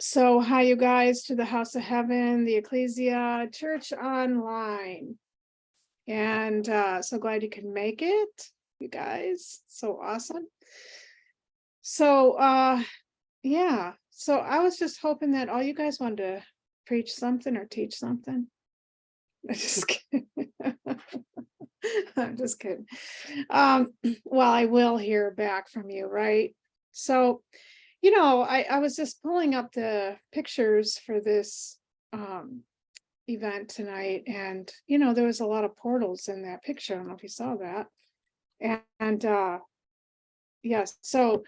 So hi, you guys, to the House of Heaven, the Ecclesia Church Online. And uh, so glad you can make it, you guys. So awesome. So uh, yeah, so I was just hoping that all you guys wanted to preach something or teach something. I'm just kidding. I'm just kidding. Um, well, I will hear back from you, right? So you know, I, I was just pulling up the pictures for this um event tonight and, you know, there was a lot of portals in that picture. I don't know if you saw that. And, and uh yes, so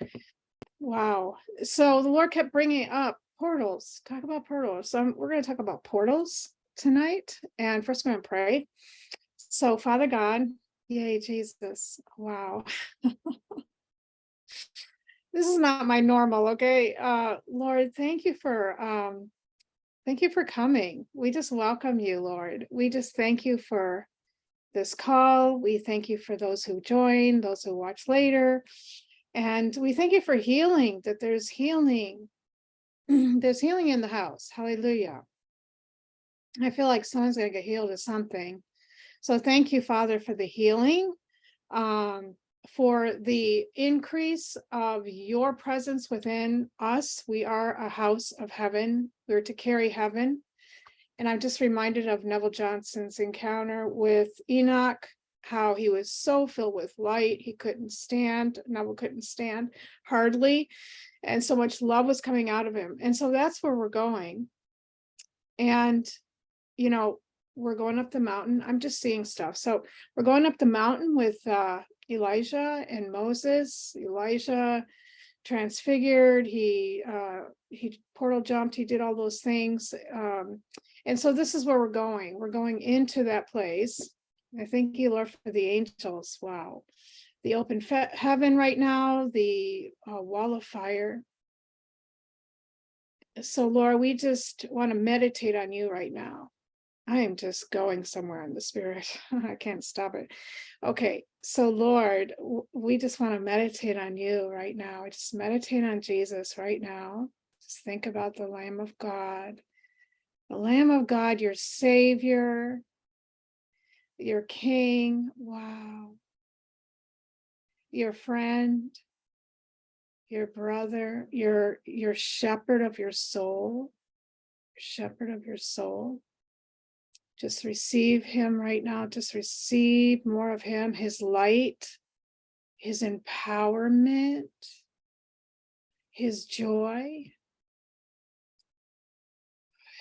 wow. So the Lord kept bringing up portals, talk about portals. So I'm- we're going to talk about portals tonight. And first, we're going to pray. So, Father God, yay, Jesus. Wow. this is not my normal okay? Uh lord thank you for um thank you for coming. We just welcome you lord. We just thank you for this call. We thank you for those who join those who watch later. And we thank you for healing that there's healing. There's healing in the house. Hallelujah. I feel like someone's going to get healed of something. So thank you father for the healing. Um for the increase of your presence within us. We are a house of heaven. We're to carry heaven. And I'm just reminded of Neville Johnson's encounter with Enoch, how he was so filled with light, he couldn't stand, Neville couldn't stand hardly. And so much love was coming out of him. And so that's where we're going. And, you know, we're going up the mountain. I'm just seeing stuff. So we're going up the mountain with uh Elijah and Moses, Elijah transfigured, he uh he portal jumped, he did all those things. Um and so this is where we're going. We're going into that place. I think you, Lord, for the angels. Wow. The open fe- heaven right now, the uh, wall of fire. So, Lord, we just want to meditate on you right now. I am just going somewhere in the spirit. I can't stop it. Okay, so Lord, we just want to meditate on you right now. Just meditate on Jesus right now. Just think about the Lamb of God, the Lamb of God, your Savior, your King. Wow. Your friend, your brother, your your shepherd of your soul, shepherd of your soul. Just receive him right now. Just receive more of him, his light, his empowerment, his joy,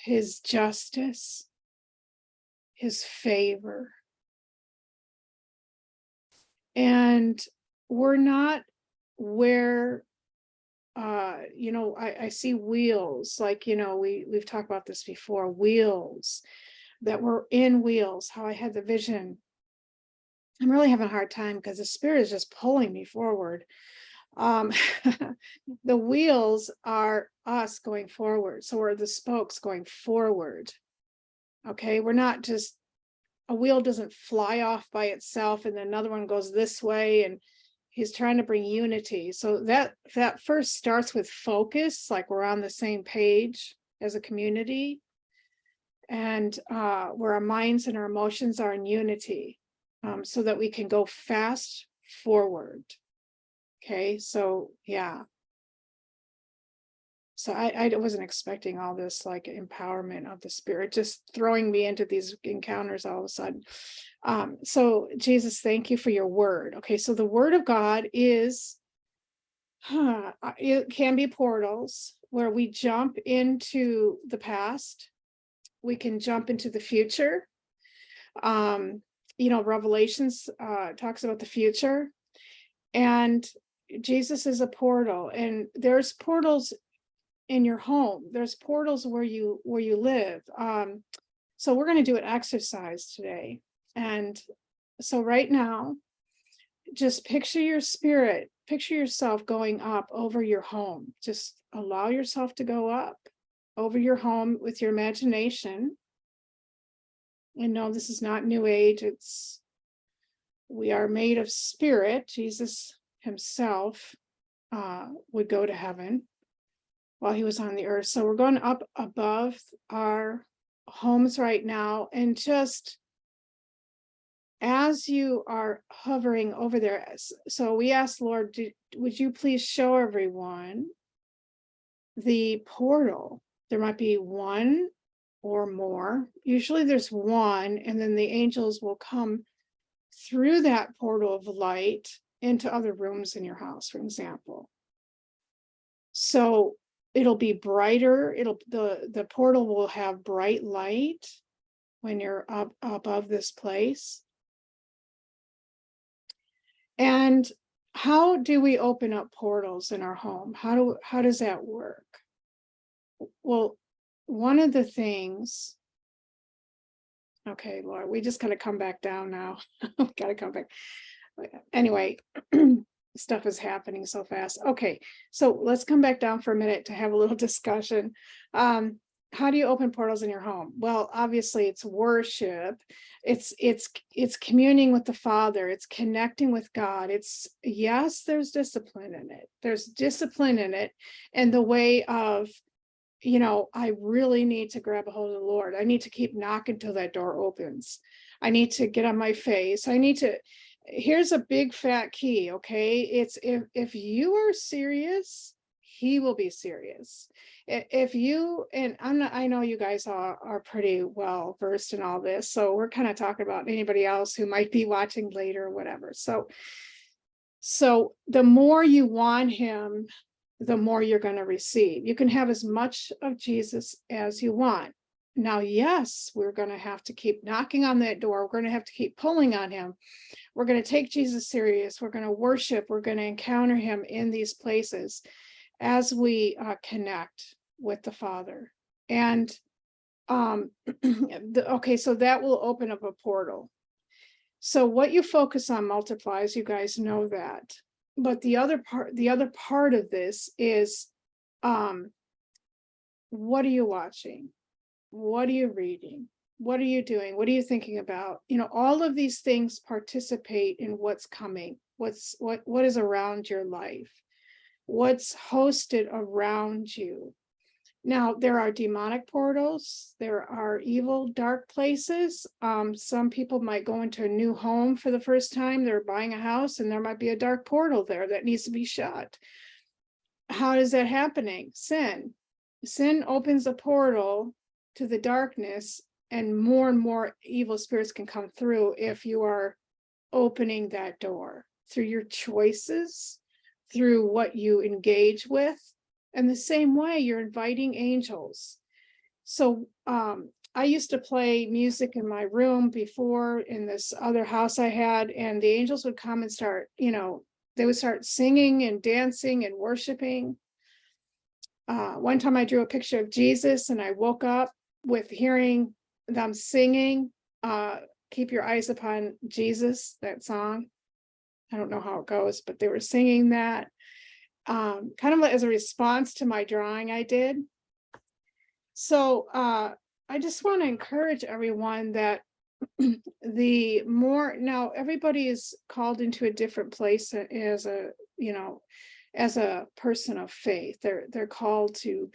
his justice, his favor. And we're not where uh you know I, I see wheels like you know we we've talked about this before wheels that were in wheels, how I had the vision. I'm really having a hard time because the spirit is just pulling me forward. Um, the wheels are us going forward. So we're the spokes going forward. Okay. We're not just a wheel doesn't fly off by itself and then another one goes this way and he's trying to bring unity. So that that first starts with focus, like we're on the same page as a community and uh, where our minds and our emotions are in unity um, so that we can go fast forward. Okay, so yeah. So I, I wasn't expecting all this like empowerment of the spirit, just throwing me into these encounters all of a sudden. Um, so Jesus, thank you for your word. Okay, so the word of God is, huh, it can be portals where we jump into the past we can jump into the future. Um, you know, Revelations uh, talks about the future, and Jesus is a portal, and there's portals in your home. There's portals where you where you live. Um, so we're going to do an exercise today, and so right now, just picture your spirit, picture yourself going up over your home. Just allow yourself to go up over your home with your imagination. And no, this is not new age. It's we are made of spirit. Jesus himself uh, would go to heaven. while he was on the earth. So we're going up above our homes right now and just as you are hovering over there, so we asked Lord, would you please show everyone the portal? There might be one or more. Usually there's one, and then the angels will come through that portal of light into other rooms in your house, for example. So it'll be brighter, it'll, the, the portal will have bright light when you're up above this place. And how do we open up portals in our home? How do, how does that work? Well, one of the things. Okay, Laura, we just gotta come back down now. We Gotta come back. Anyway, stuff is happening so fast. Okay, so let's come back down for a minute to have a little discussion. Um, how do you open portals in your home? Well, obviously it's worship. It's, it's, it's communing with the Father. It's connecting with God. It's, yes, there's discipline in it. There's discipline in it. And the way of, you know, I really need to grab a hold of the Lord. I need to keep knocking till that door opens. I need to get on my face. I need to, here's a big fat key, okay? It's if, if you are serious, he will be serious. If you, and I'm not, I know you guys are, are pretty well versed in all this, so we're kind of talking about anybody else who might be watching later or whatever, so. So the more you want him, the more you're going to receive. You can have as much of Jesus as you want. Now, yes, we're going to have to keep knocking on that door. We're going to have to keep pulling on him. We're going to take Jesus serious. We're going to worship. We're going to encounter him in these places as we uh, connect with the Father. And um, the, okay, so that will open up a portal. So what you focus on multiplies, you guys know that. But the other part, the other part of this is um what are you watching? What are you reading? What are you doing? What are you thinking about? You know, all of these things participate in what's coming, what's what what is around your life, what's hosted around you. Now, there are demonic portals, there are evil, dark places. Um, some people might go into a new home for the first time, they're buying a house, and there might be a dark portal there that needs to be shut. How is that happening? Sin. Sin opens a portal to the darkness, and more and more evil spirits can come through if you are opening that door through your choices, through what you engage with. And the same way, you're inviting angels. So um, I used to play music in my room before in this other house I had, and the angels would come and start, you know, they would start singing and dancing and worshiping. Uh, one time I drew a picture of Jesus and I woke up with hearing them singing, uh, Keep Your Eyes Upon Jesus, that song. I don't know how it goes, but they were singing that um, kind of as a response to my drawing I did. So uh, I just want to encourage everyone that the more now everybody is called into a different place as a you know as a person of faith they're they're called to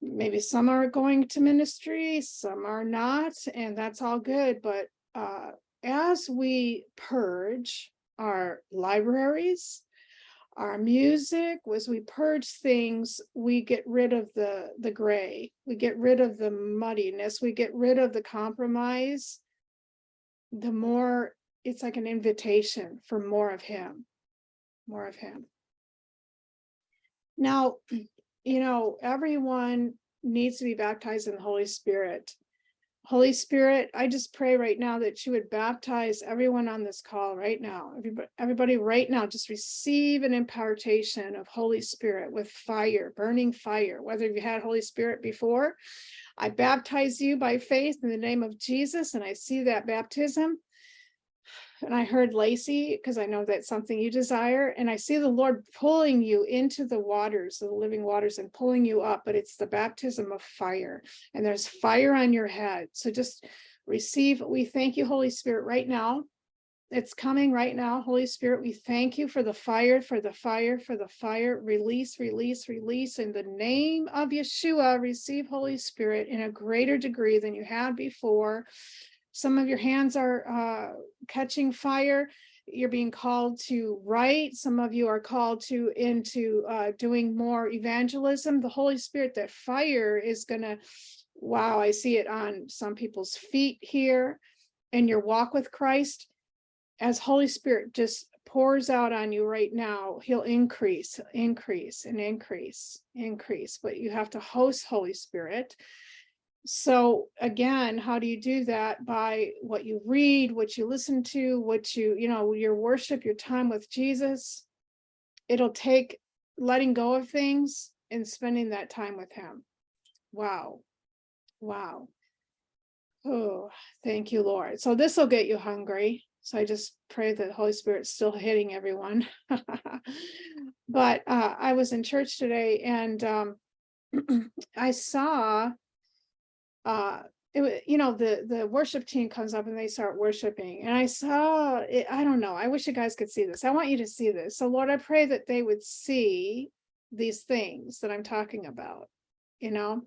maybe some are going to ministry some are not and that's all good but uh as we purge our libraries our music was we purge things we get rid of the the gray. We get rid of the muddiness. We get rid of the compromise. The more it's like an invitation for more of him more of him. Now you know everyone needs to be baptized in the holy spirit holy spirit i just pray right now that you would baptize everyone on this call right now everybody everybody right now just receive an impartation of holy spirit with fire burning fire whether you had holy spirit before I baptize you by faith in the name of Jesus, and I see that baptism. And I heard Lacey, because I know that's something you desire, and I see the Lord pulling you into the waters, the living waters, and pulling you up, but it's the baptism of fire, and there's fire on your head. So just receive, we thank you, Holy Spirit, right now. it's coming right now. Holy Spirit, we thank you for the fire, for the fire, for the fire. Release, release, release. In the name of Yeshua, receive Holy Spirit in a greater degree than you had before. Some of your hands are uh, catching fire. You're being called to write. Some of you are called to into uh, doing more evangelism. The Holy Spirit, that fire is gonna. Wow, I see it on some people's feet here in your walk with Christ as Holy Spirit just pours out on you right now, he'll increase, increase and increase, increase, but you have to host Holy Spirit. So again, how do you do that? By what you read, what you listen to, what you, you know, your worship, your time with Jesus. It'll take letting go of things and spending that time with him. Wow. Wow. Oh, thank you, Lord. So this will get you hungry. So I just pray that the Holy Spirit's still hitting everyone. but uh, I was in church today and um, I saw, uh, it, wa- you know, the the worship team comes up and they start worshiping, and I saw it. I don't know. I wish you guys could see this. I want you to see this. So Lord, I pray that they would see these things that I'm talking about. You know,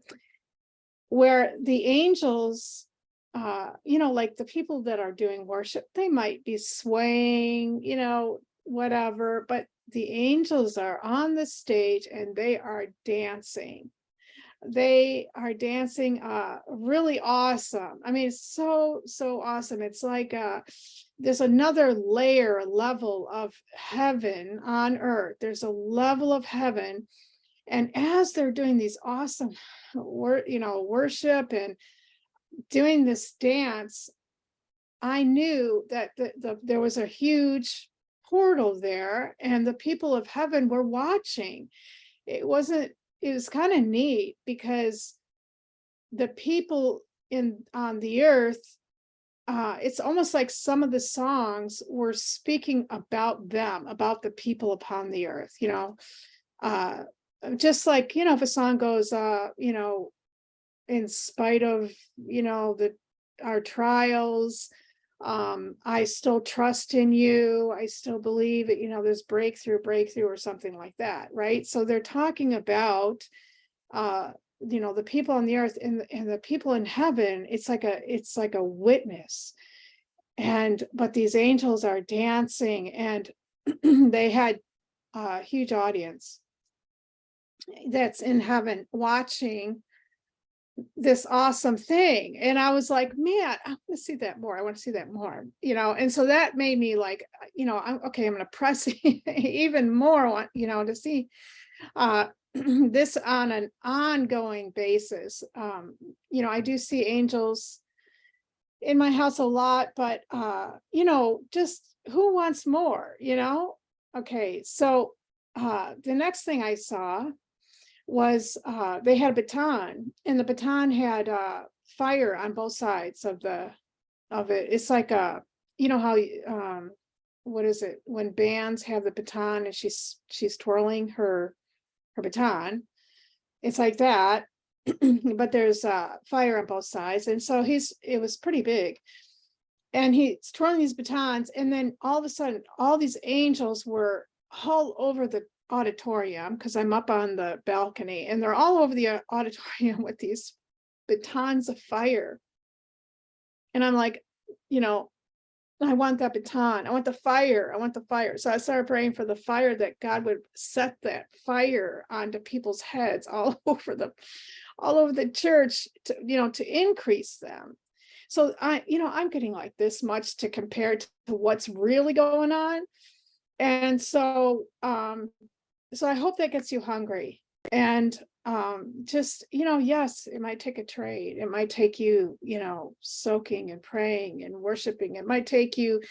where the angels uh, you know, like the people that are doing worship, they might be swaying, you know, whatever, but the angels are on the stage and they are dancing. They are dancing uh really awesome. I mean, it's so so awesome. It's like uh there's another layer, level of heaven on earth. There's a level of heaven. And as they're doing these awesome wor- you know, worship and doing this dance, I knew that the, the, there was a huge portal there and the people of heaven were watching. It wasn't, it was kind of neat because the people in on the earth, uh, it's almost like some of the songs were speaking about them, about the people upon the earth, you know. Uh, just like, you know, if a song goes, uh, you know, in spite of, you know, the, our trials, um, I still trust in you. I still believe it, you know, there's breakthrough, breakthrough, or something like that, right? So they're talking about, uh, you know, the people on the earth and, and the people in heaven. It's like a, it's like a witness. And, but these angels are dancing and they had a huge audience that's in heaven watching this awesome thing. And I was like, man, I want to see that more. I want to see that more, you know. And so that made me like, uh, you know, I'm okay, I'm gonna press even more you know, to see uh this on an ongoing basis. Um, you know, I do see angels in my house a lot, but uh, you know, just who wants more, you know? Okay, so uh the next thing I saw was uh they had a baton and the baton had uh fire on both sides of the of it. It's like a, you know how um what is it when bands have the baton and she's she's twirling her her baton. It's like that. but there's uh fire on both sides and so he's it was pretty big. And he's twirling these batons and then all of a sudden all these angels were all over the auditorium because I'm up on the balcony and they're all over the uh, auditorium with these batons of fire. And I'm like, you know, I want that baton. I want the fire. I want the fire. So I started praying for the fire that God would set that fire onto people's heads all over the all over the church to, you know, to increase them. So I, you know, I'm getting like this much to compare to what's really going on. And so um so I hope that gets you hungry. And um, just, you know, yes, it might take a trade. It might take you, you know, soaking and praying and worshiping. It might take you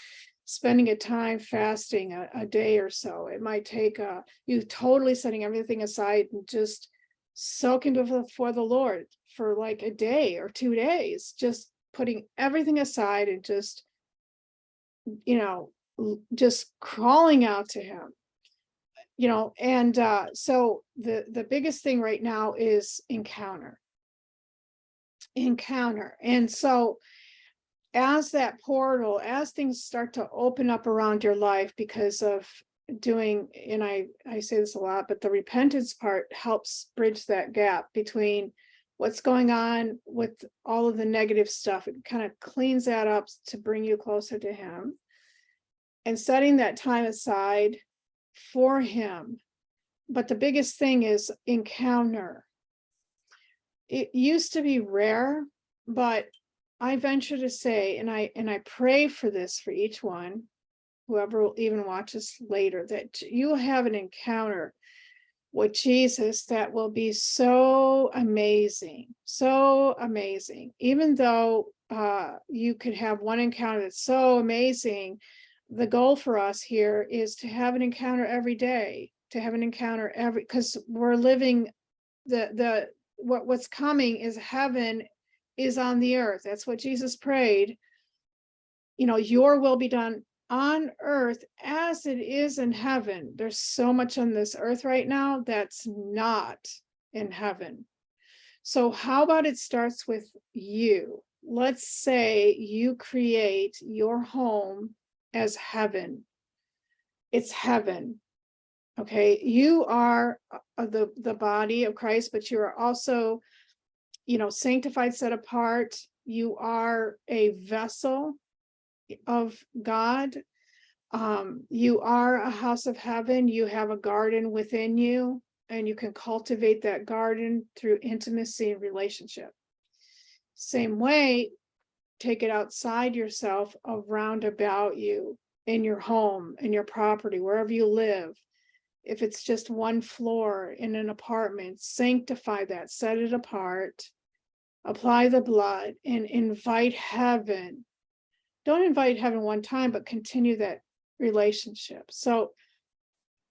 spending a time fasting a, a day or so. It might take uh, you totally setting everything aside and just soaking before the Lord for like a day or two days, just putting everything aside and just, you know, just crawling out to Him you know and uh so the the biggest thing right now is encounter encounter and so as that portal, as things start to open up around your life because of doing, and I, I say this a lot, but the repentance part helps bridge that gap between what's going on with all of the negative stuff. It kind of cleans that up to bring you closer to him. And setting that time aside for him. But the biggest thing is encounter. It used to be rare, but I venture to say, and I, and I pray for this for each one, whoever will even watch this later, that you have an encounter with Jesus that will be so amazing, so amazing. Even though uh, you could have one encounter that's so amazing, the goal for us here is to have an encounter every day, to have an encounter every, because we're living the the what what's coming is heaven is on the earth. That's what Jesus prayed. You know, your will be done on earth as it is in heaven. There's so much on this earth right now that's not in heaven. So, how about it starts with you? Let's say you create your home as heaven. It's heaven. Okay, you are uh, the the body of Christ, but you are also, you know, sanctified, set apart. You are a vessel of God. Um, you are a house of heaven. You have a garden within you, and you can cultivate that garden through intimacy and relationship. Same way, take it outside yourself, around about you, in your home, in your property, wherever you live if it's just one floor in an apartment, sanctify that, set it apart, apply the blood, and invite heaven. Don't invite heaven one time, but continue that relationship. So,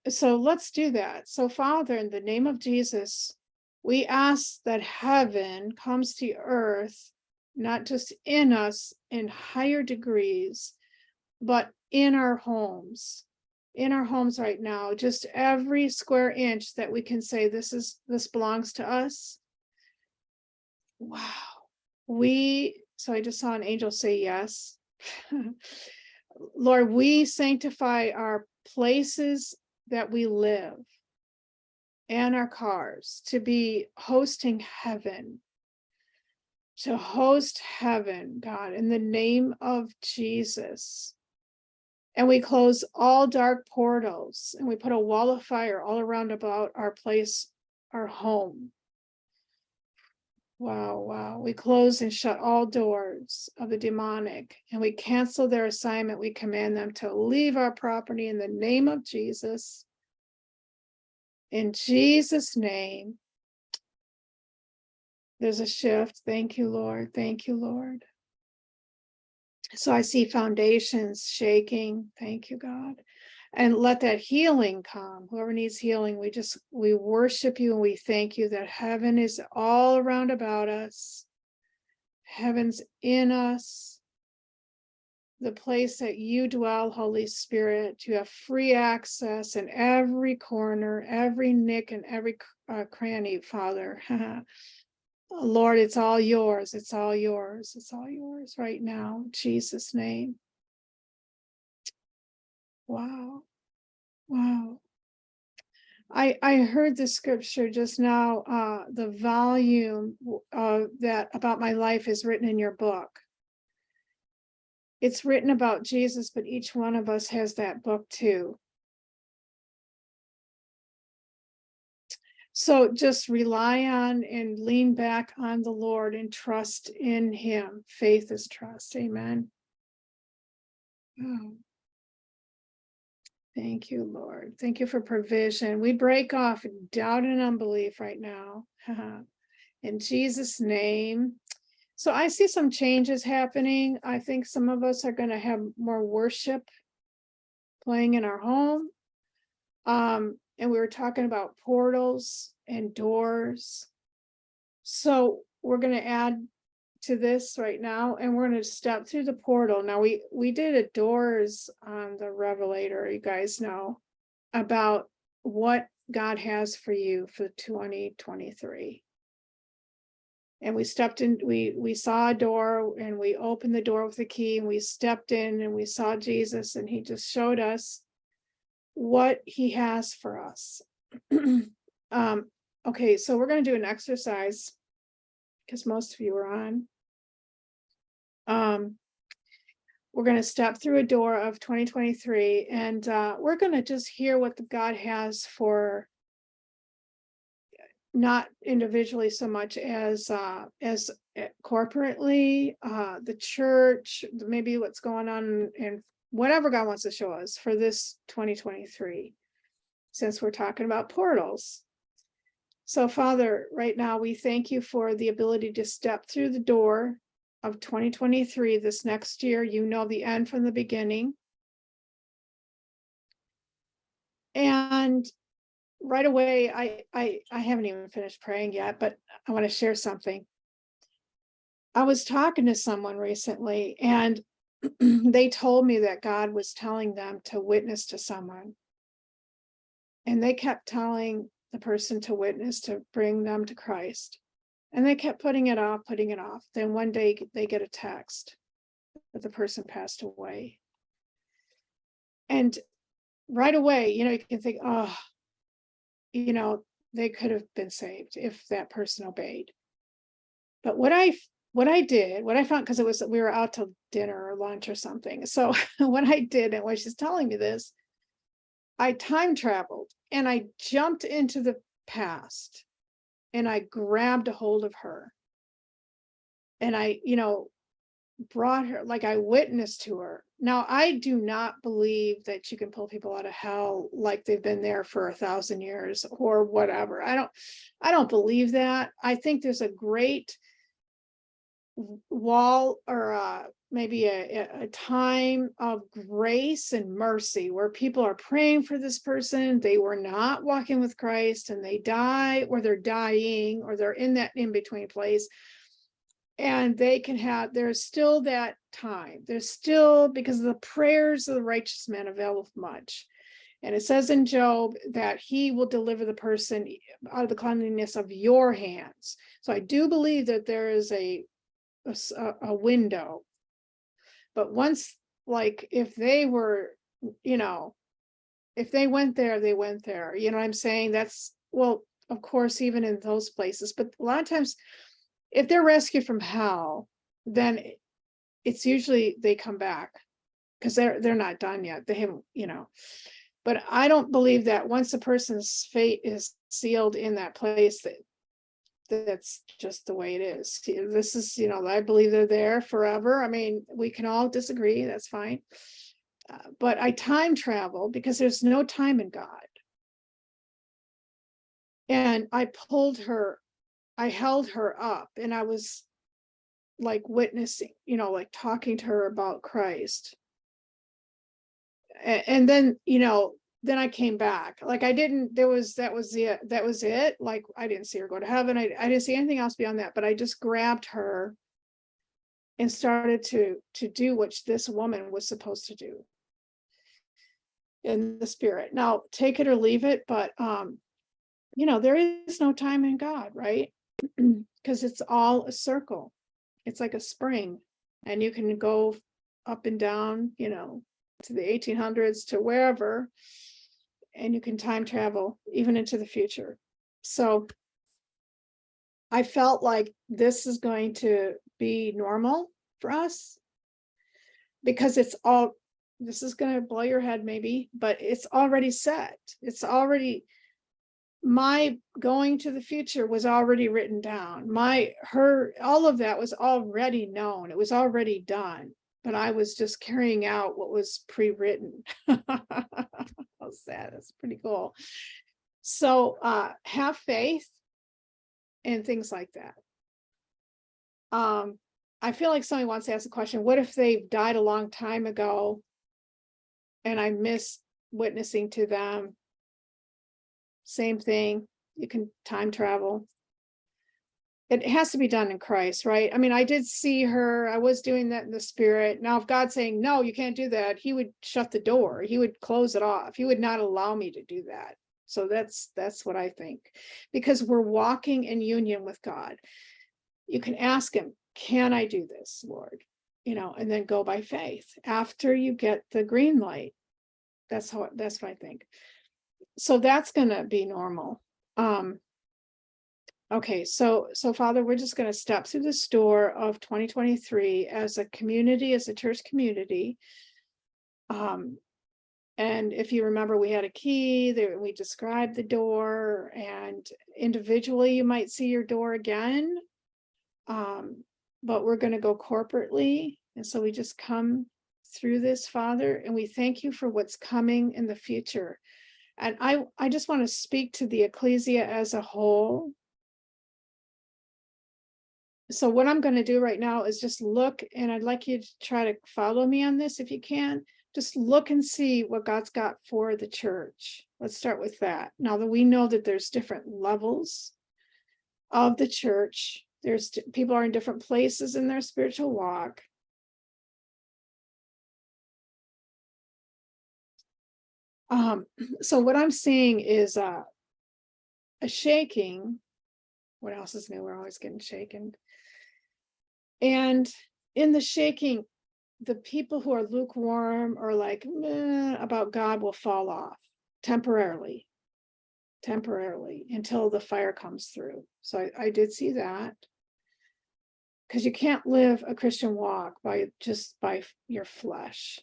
so let's do that. So, Father, in the name of Jesus, we ask that heaven comes to earth, not just in us in higher degrees, but in our homes in our homes right now, just every square inch that we can say this is this belongs to us. Wow. We so I just saw an angel say yes. Lord, we sanctify our places that we live and our cars to be hosting heaven, to host heaven, God, in the name of Jesus. And we close all dark portals and we put a wall of fire all around about our place, our home. Wow, wow. We close and shut all doors of the demonic and we cancel their assignment. We command them to leave our property in the name of Jesus. In Jesus' name, there's a shift. Thank you, Lord. Thank you, Lord. So I see foundations shaking. Thank you, God. And let that healing come. Whoever needs healing, we just, we worship you and we thank you that heaven is all around about us. Heaven's in us. The place that you dwell, Holy Spirit, you have free access in every corner, every nick, and every uh, cranny, Father. Lord, it's all yours. It's all yours. It's all yours right now. Jesus' name. Wow. Wow. I, I heard the scripture just now, uh, the volume uh, that about my life is written in your book. It's written about Jesus, but each one of us has that book too. So just rely on and lean back on the Lord and trust in Him. Faith is trust. Amen. Oh. Thank you, Lord. Thank you for provision. We break off doubt and unbelief right now. in Jesus' name. So I see some changes happening. I think some of us are going to have more worship playing in our home. Um, and we were talking about portals and doors. So we're going to add to this right now and we're going to step through the portal. Now we we did a doors on the revelator, you guys know about what God has for you for 2023. And we stepped in, we, we saw a door and we opened the door with the key and we stepped in and we saw Jesus and he just showed us what he has for us. Um, okay, so we're gonna do an exercise because most of you are on. Um, we're gonna step through a door of twenty twenty-three and uh, we're gonna just hear what the God has for not individually so much as uh, as uh, corporately, uh, the church, maybe what's going on and whatever God wants to show us for this twenty twenty-three. Since we're talking about portals. So Father, right now, we thank you for the ability to step through the door of twenty twenty-three this next year. You know the end from the beginning. And right away, I, I, I haven't even finished praying yet, but I want to share something. I was talking to someone recently and they told me that God was telling them to witness to someone. And they kept telling the person to witness to bring them to Christ. And they kept putting it off, putting it off. Then one day they get a text that the person passed away. And right away, you know, you can think, oh, you know, they could have been saved if that person obeyed. But what I what I did, what I found, because it was we were out to dinner or lunch or something. So what I did, and when she's telling me this, I time traveled and I jumped into the past and I grabbed a hold of her. And I, you know, brought her, like I witnessed to her. Now, I do not believe that you can pull people out of hell like they've been there for a thousand years or whatever. I don't, I don't believe that. I think there's a great wall or uh, maybe a, a time of grace and mercy where people are praying for this person. They were not walking with Christ and they die or they're dying or they're in that in between place. And they can have, there's still that time. There's still, because the prayers of the righteous man availeth much. And it says in Job that he will deliver the person out of the cleanliness of your hands. So I do believe that there is a a, a window. But once, like, if they were, you know, if they went there, they went there. You know what I'm saying? That's, well, of course, even in those places, but a lot of times, if they're rescued from hell, then it's usually they come back because they're they're not done yet. They haven't, you know. But I don't believe that once a person's fate is sealed in that place, that that's just the way it is. This is, you know, I believe they're there forever. I mean, we can all disagree, that's fine. Uh, but I time travel because there's no time in God. And I pulled her, I held her up and I was like witnessing, you know, like talking to her about Christ. and then, you know, then I came back. Like I didn't, there was, that was the, that was it. Like I didn't see her go to heaven. I, I didn't see anything else beyond that, but I just grabbed her and started to, to do what this woman was supposed to do in the spirit. Now, take it or leave it, but, um, you know, there is no time in God, right? Because it's all a circle. It's like a spring and you can go up and down, you know, to the 1800s to wherever and you can time travel even into the future. So I felt like this is going to be normal for us because it's all this is going to blow your head maybe but it's already set. It's already my going to the future was already written down. My her all of that was already known. It was already done but i was just carrying out what was pre-written That? That's pretty cool. So uh, have faith and things like that. Um, I feel like somebody wants to ask a question. What if they've died a long time ago and I miss witnessing to them? Same thing. You can time travel it has to be done in Christ, right? I mean, I did see her, I was doing that in the spirit. Now, if God's saying, no, you can't do that, he would shut the door, he would close it off, he would not allow me to do that. So that's that's what I think, because we're walking in union with God. you can ask him, can I do this, Lord? You know, and then go by faith after you get the green light. That's how, that's what I think. So that's gonna be normal. Um. Okay, so, so Father, we're just gonna step through the store of twenty twenty-three as a community, as a church community. Um, and if you remember, we had a key there, we described the door and individually you might see your door again. Um, but we're gonna go corporately. And so we just come through this, Father, and we thank you for what's coming in the future. And I, I just want to speak to the ecclesia as a whole. So what I'm going to do right now is just look, and I'd like you to try to follow me on this if you can. Just look and see what God's got for the church. Let's start with that. Now that we know that there's different levels of the church, there's people are in different places in their spiritual walk. Um, so what I'm seeing is uh, a shaking. What else is new? We're always getting shaken. And in the shaking, the people who are lukewarm or like about God will fall off temporarily. Temporarily until the fire comes through. So I, I did see that. Because you can't live a Christian walk by just by your flesh.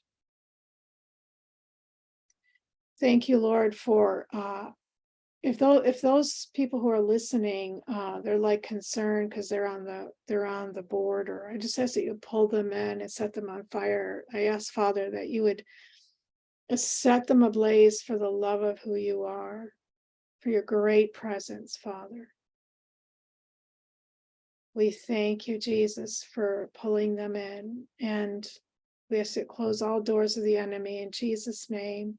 Thank you, Lord, for uh, if those if those people who are listening, uh, they're like concerned because they're on the they're on the board, or I just ask that you pull them in and set them on fire. I ask Father that you would uh, set them ablaze for the love of who you are, for your great presence, Father. We thank you, Jesus, for pulling them in, and we ask to close all doors of the enemy in Jesus' name.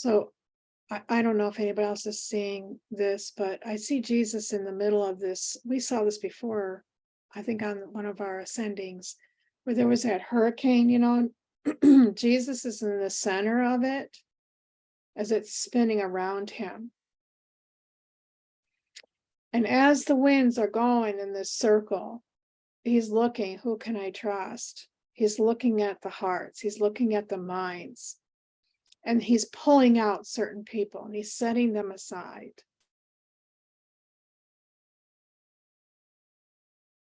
So I, I don't know if anybody else is seeing this, but I see Jesus in the middle of this. We saw this before, I think on one of our ascendings, where there was that hurricane, you know, Jesus is in the center of it as it's spinning around him. And as the winds are going in this circle, he's looking, who can I trust? He's looking at the hearts, he's looking at the minds and he's pulling out certain people and he's setting them aside.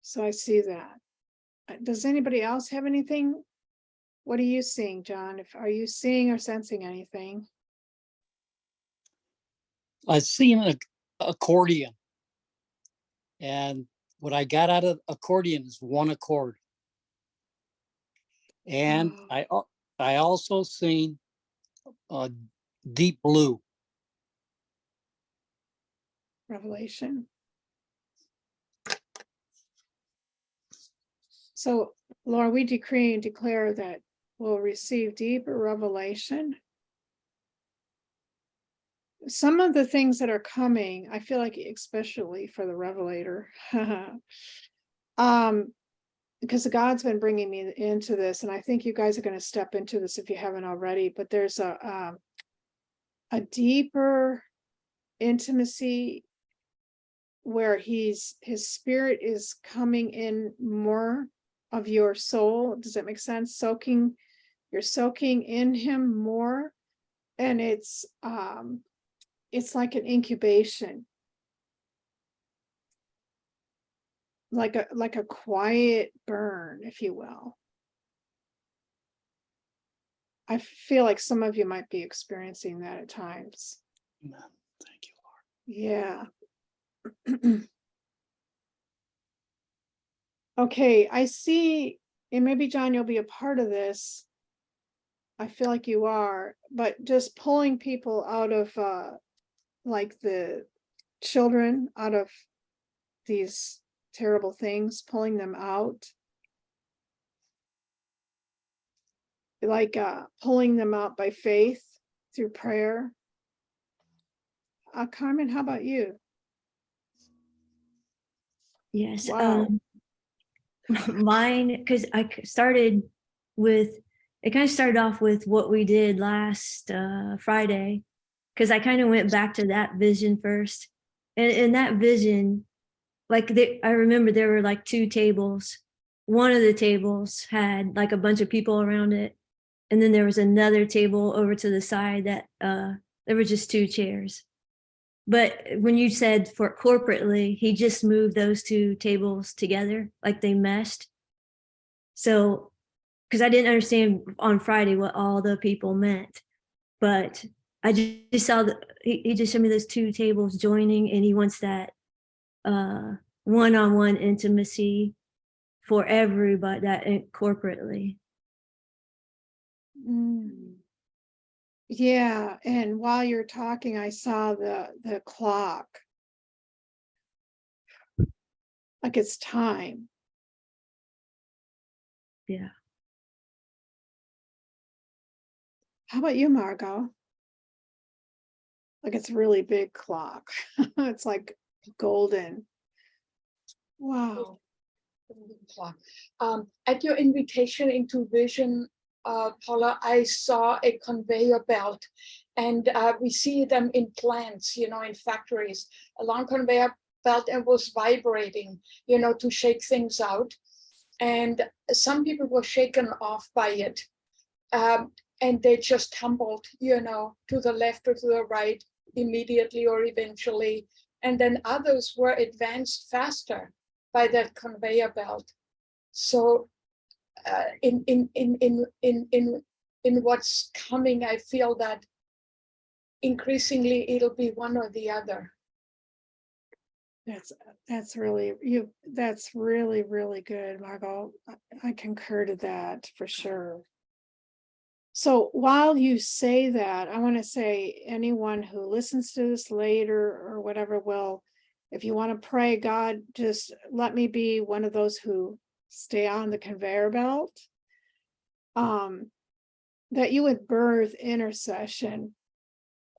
So I see that. Uh, Does anybody else have anything? What are you seeing, John? If are you seeing or sensing anything? I seen an accordion. And what I got out of accordion is one accord. And Oh. I, I also seen a deep blue. Revelation. So, Lord, we decree and declare that we'll receive deeper revelation. Some of the things that are coming, I feel like especially for the revelator. Um, because God's been bringing me into this, and I think you guys are going to step into this if you haven't already, but there's a, um, a deeper intimacy where he's his spirit is coming in more of your soul. Does that make sense? Soaking you're soaking in him more and it's um it's like an incubation like a like a quiet burn if you will i feel like some of you might be experiencing that at times Amen. Thank you. Lord. Yeah. Okay, I see, and maybe John, you'll be a part of this. I feel like you are, but just pulling people out of uh like the children out of these terrible things, pulling them out. Like uh pulling them out by faith through prayer. Uh Carmen, how about you? Yes, Wow. um, mine, because I started with it kind of started off with what we did last uh, Friday, because I kind of went back to that vision first. And in that vision, like they, I remember there were like two tables. One of the tables had like a bunch of people around it. And then there was another table over to the side that uh, there were just two chairs. But when you said for corporately, he just moved those two tables together, like they meshed. So, because I didn't understand on Friday what all the people meant, but I ju- just saw that he, he just showed me those two tables joining, and he wants that uh, one-on-one intimacy for everybody that corporately. Mm. Yeah, and while you're talking, I saw the, the clock. Like it's time. Yeah. How about you, Margot? Like it's a really big clock. It's like golden. Wow. Um, at your invitation into vision, uh, Paula, I saw a conveyor belt and, uh, we see them in plants, you know, in factories, a long conveyor belt and was vibrating, you know, to shake things out. And some people were shaken off by it. Um, and they just tumbled, you know, to the left or to the right immediately or eventually. And then others were advanced faster by that conveyor belt. So uh, in, in, in, in, in, in, in what's coming, I feel that increasingly it'll be one or the other. That's, that's really, you, that's really, really good, Margot. I- I concur to that for sure. So while you say that, I want to say anyone who listens to this later or whatever will, if you want to pray, God, just let me be one of those who stay on the conveyor belt. Um, that you would birth intercession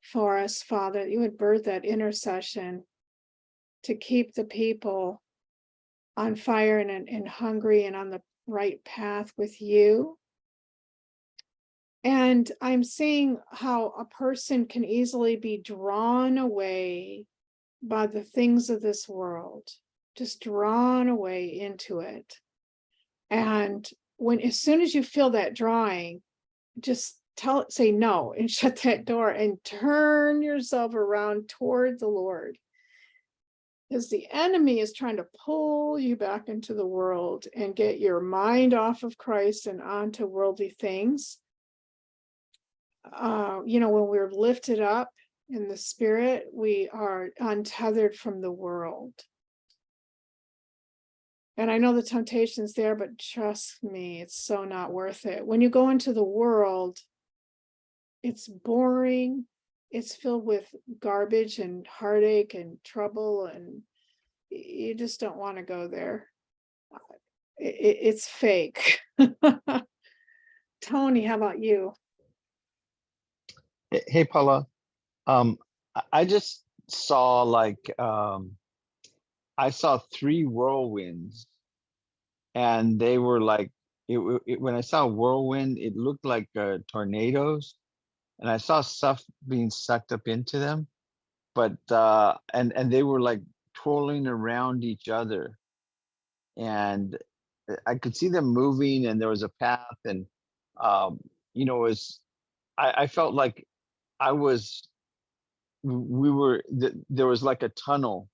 for us, Father, you would birth that intercession to keep the people on fire and, and- and hungry and on the right path with you. And I'm seeing how a person can easily be drawn away by the things of this world, just drawn away into it. And when, as soon as you feel that drawing, just tell it, say no and shut that door and turn yourself around toward the Lord. Because the enemy is trying to pull you back into the world and get your mind off of Christ and onto worldly things. Uh, you know, when we're lifted up in the spirit, we are untethered from the world. And I know the temptation's there, but trust me, it's so not worth it. When you go into the world, it's boring, it's filled with garbage and heartache and trouble and you just don't want to go there. It's fake. Tony, how about you? Hey- Paula, um, I- just saw like, um, I saw three whirlwinds. And they were like, it, it, when I saw a whirlwind, it looked like uh, tornadoes. And I saw stuff being sucked up into them. But, uh, and, and they were like twirling around each other. And uh, I could see them moving and there was a path and, um, you know, it was, I, I felt like I was, we were, th- there was like a tunnel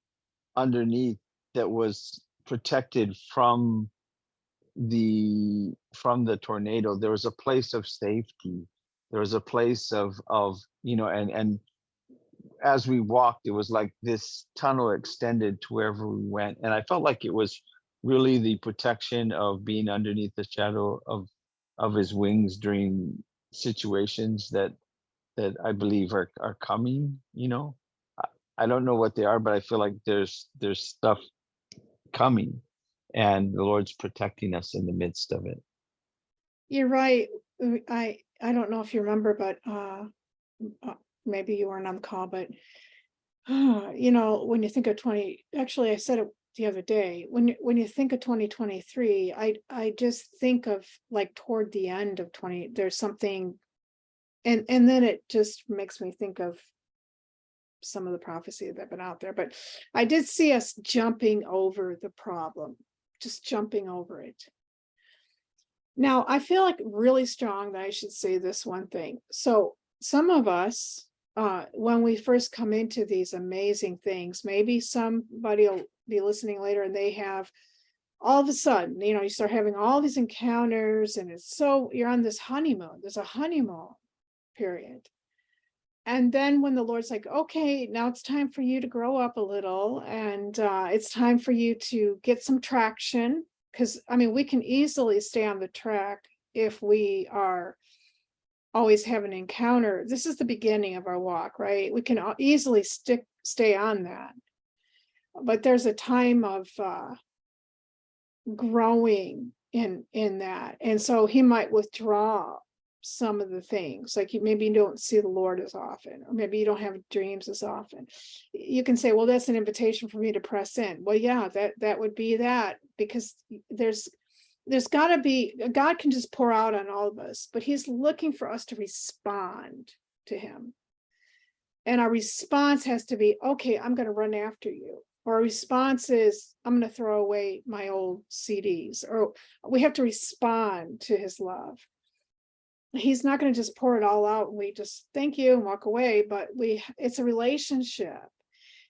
underneath that was protected from the, from the tornado. There was a place of safety. There was a place of, of, you know, and, and as we walked, it was like this tunnel extended to wherever we went. And I felt like it was really the protection of being underneath the shadow of, of his wings during situations that that I believe are are coming, you know. I, I don't know what they are, but I feel like there's there's stuff coming and the Lord's protecting us in the midst of it. You're right. I, I don't know if you remember, but uh, uh, maybe you weren't on the call, but uh, you know, when you think of twenty, actually, I said it the other day, when, when you think of twenty twenty-three, I, I just think of like toward the end of twenty, there's something. And, and then it just makes me think of some of the prophecy that have been out there, but I did see us jumping over the problem, just jumping over it. Now, I feel like really strong that I should say this one thing. So some of us, uh, when we first come into these amazing things, maybe somebody will be listening later and they have all of a sudden, you know, you start having all these encounters and it's so, you're on this honeymoon, there's a honeymoon period. And then when the Lord's like, okay, now it's time for you to grow up a little and uh, it's time for you to get some traction. Because I mean, we can easily stay on the track if we are always have an encounter. This is the beginning of our walk, right? We can easily stick, stay on that. But there's a time of uh, growing in in that. And so he might withdraw some of the things, like you maybe don't see the Lord as often, or maybe you don't have dreams as often. You can say, well, that's an invitation for me to press in. Well, yeah, that that would be that because there's there's got to be God can just pour out on all of us, but He's looking for us to respond to Him. And our response has to be, okay, I'm going to run after you. Or our response is, I'm going to throw away my old CDs. Or we have to respond to His love. He's not going to just pour it all out and we just thank you and walk away, but we it's a relationship.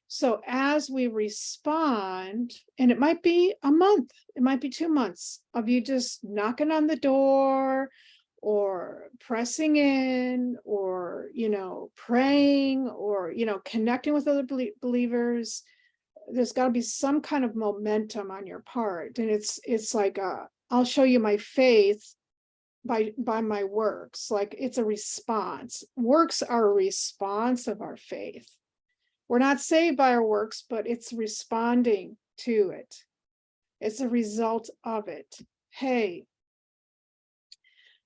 So as we respond, and it might be a month, it might be two months of you just knocking on the door or pressing in or, you know, praying or, you know, connecting with other believers. There's got to be some kind of momentum on your part. And it's, it's like, uh, I'll show you my faith by, by my works. Like it's a response. Works are a response of our faith we're not saved by our works, but it's responding to it. It's a result of it. Hey.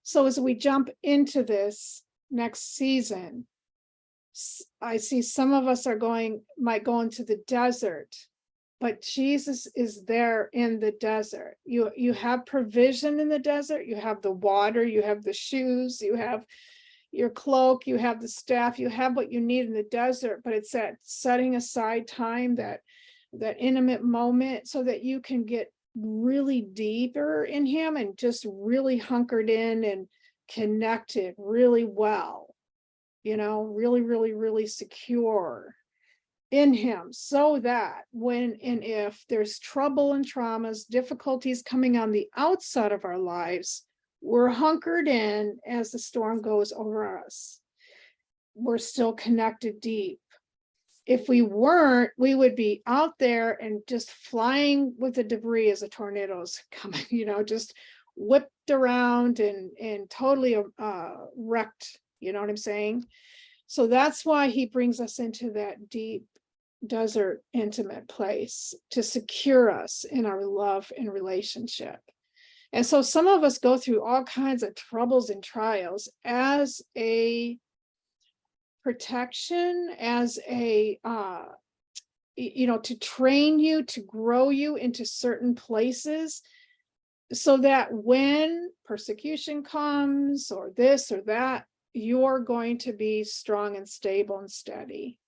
So as we jump into this next season, i see some of us are going, might go into the desert, but Jesus is there in the desert. You, you have provision in the desert, you have the water, you have the shoes, you have your cloak, you have the staff, you have what you need in the desert, but it's that setting aside time, that that intimate moment so that you can get really deeper in him and just really hunkered in and connected really well. You know, really, really, really secure in him so that when and if there's trouble and traumas, difficulties coming on the outside of our lives, we're hunkered in as the storm goes over us. We're still connected deep. If we weren't, we would be out there and just flying with the debris as the tornadoes coming, you know, just whipped around and and totally uh wrecked, you know what I'm saying? So that's why he brings us into that deep desert intimate place to secure us in our love and relationship. And so some of us go through all kinds of troubles and trials as a protection, as a, uh, you know, to train you, to grow you into certain places. So that when persecution comes or this or that, you're going to be strong and stable and steady.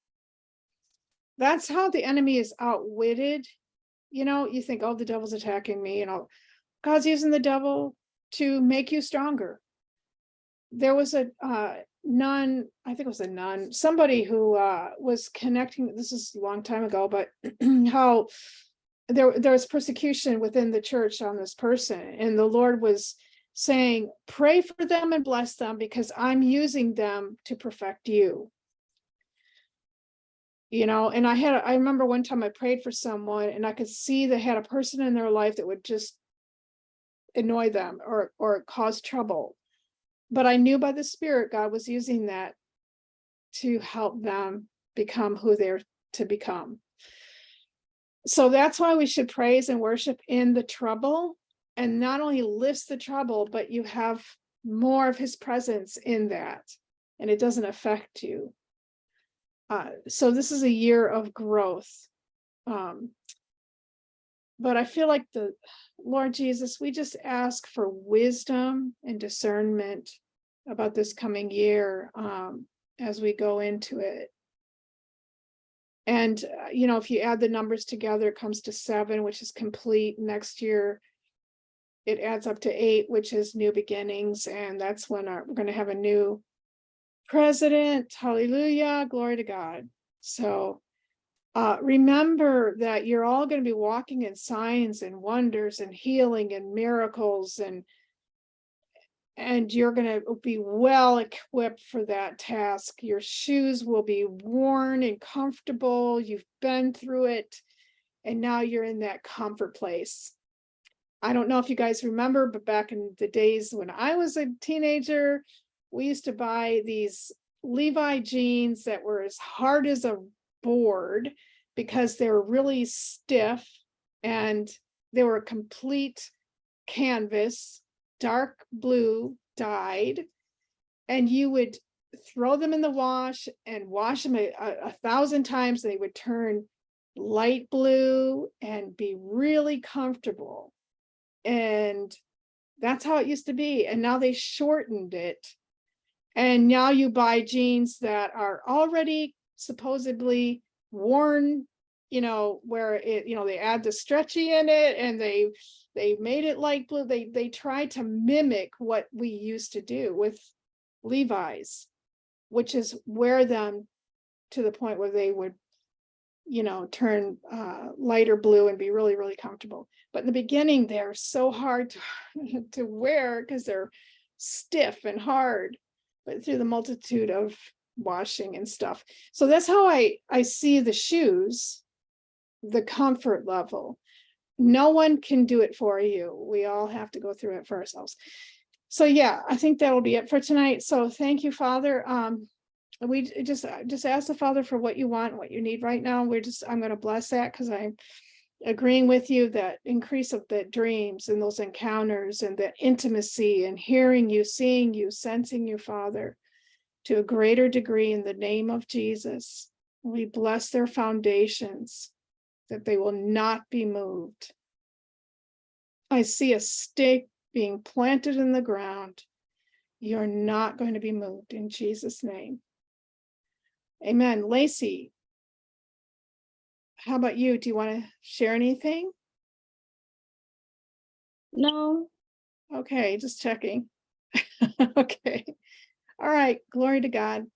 That's how the enemy is outwitted. You know, you think, oh, the devil's attacking me, you know, God's using the devil to make you stronger. There was a uh, nun, I think it was a nun, somebody who uh, was connecting. This is a long time ago, but how there there was persecution within the church on this person, and the Lord was saying, "Pray for them and bless them, because I'm using them to perfect you." You know, and I had I remember one time I prayed for someone, and I could see they had a person in their life that would just annoy them or or cause trouble. But i knew by the spirit god was using that to help them become who they're to become. So that's why we should praise and worship in the trouble and not only lifts the trouble but you have more of his presence in that and it doesn't affect you uh, so this is a year of growth um, but I feel like the Lord Jesus, we just ask for wisdom and discernment about this coming year um, as we go into it. And, uh, you know, if you add the numbers together, it comes to seven, which is complete next year. It adds up to eight, which is new beginnings, and that's when our, we're gonna have a new president. Hallelujah, glory to God. So uh, remember that you're all going to be walking in signs and wonders and healing and miracles and and you're going to be well equipped for that task. Your shoes will be worn and comfortable. You've been through it and now you're in that comfort place. I don't know if you guys remember, but back in the days when I was a teenager, we used to buy these Levi jeans that were as hard as a board because they were really stiff and they were a complete canvas, dark blue dyed. And you would throw them in the wash and wash them a, a- a thousand times. and They would turn light blue and be really comfortable. And that's how it used to be. And now they shortened it. And now you buy jeans that are already supposedly worn, you know, where it, you know, they add the stretchy in it and they they made it light blue. They they try to mimic what we used to do with Levi's, which is wear them to the point where they would, you know, turn uh lighter blue and be really, really comfortable. But in the beginning, they're so hard to, to wear because they're stiff and hard but through the multitude of washing and stuff. So that's how I I see the shoes, the comfort level. No one can do it for you. We all have to go through it for ourselves. So yeah, I think that will be it for tonight. So thank you, Father. Um, we just just ask the Father for what you want, what you need right now. We're just I'm going to bless that because I'm agreeing with you that increase of the dreams and those encounters and the intimacy and hearing you, seeing you, sensing you, Father, to a greater degree in the name of Jesus. We bless their foundations that they will not be moved. I see a stake being planted in the ground. You're not going to be moved in Jesus' name. Amen. Lacey, how about you? Do you want to share anything? No, Okay, just checking. Okay. All right, glory to God.